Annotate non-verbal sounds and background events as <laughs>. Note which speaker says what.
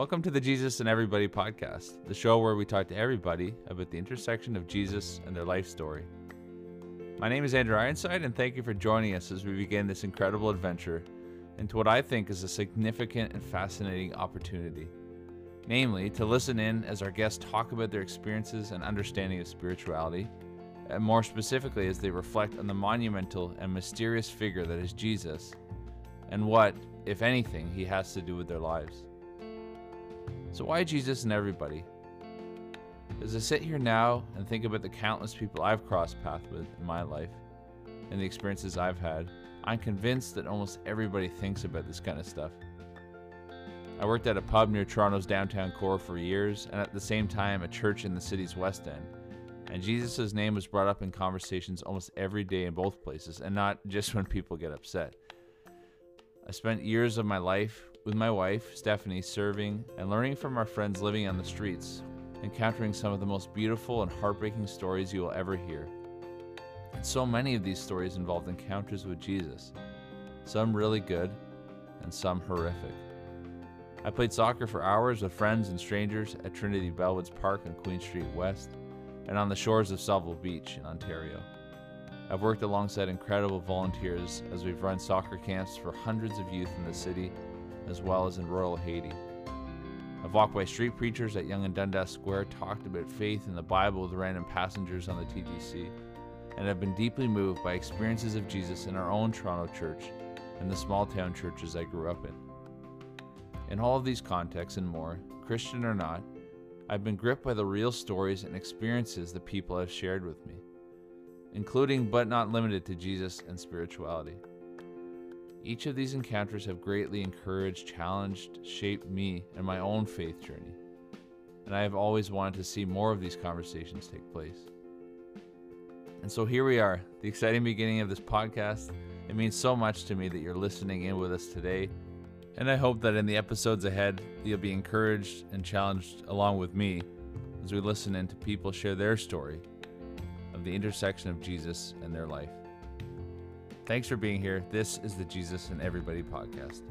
Speaker 1: Welcome to the Jesus and Everybody podcast, the show where we talk to everybody about the intersection of Jesus and their life story. My name is Andrew Ironside, and thank you for joining us as we begin this incredible adventure into what I think is a significant and fascinating opportunity. Namely, to listen in as our guests talk about their experiences and understanding of spirituality, and more specifically as they reflect on the monumental and mysterious figure that is Jesus, and what, if anything, he has to do with their lives. So, why Jesus and everybody? As I sit here now and think about the countless people I've crossed paths with in my life and the experiences I've had, I'm convinced that almost everybody thinks about this kind of stuff. I worked at a pub near Toronto's downtown core for years, and at the same time, a church in the city's west end. And Jesus' name was brought up in conversations almost every day in both places, and not <laughs> just when people get upset. I spent years of my life with my wife, Stephanie, serving and learning from our friends living on the streets, encountering some of the most beautiful and heartbreaking stories you will ever hear. And so many of these stories involved encounters with Jesus, some really good and some horrific. I played soccer for hours with friends and strangers at Trinity Bellwoods Park on Queen Street West and on the shores of Sauble Beach in Ontario. I've worked alongside incredible volunteers as we've run soccer camps for hundreds of youth in the city as well as in rural Haiti. I've walked by street preachers at Yonge and Dundas Square, talked about faith and the Bible with random passengers on the TTC, and have been deeply moved by experiences of Jesus in our own Toronto church and the small town churches I grew up in. In all of these contexts and more, Christian or not, I've been gripped by the real stories and experiences that people have shared with me, including but not limited to Jesus and spirituality. Each of these encounters have greatly encouraged, challenged, shaped me and my own faith journey. And I have always wanted to see more of these conversations take place. And so here we are, the exciting beginning of this podcast. It means so much to me that you're listening in with us today. And I hope that in the episodes ahead, you'll be encouraged and challenged along with me as we listen in to people share their story of the intersection of Jesus and their life. Thanks for being here. This is the Jesus and Everybody podcast.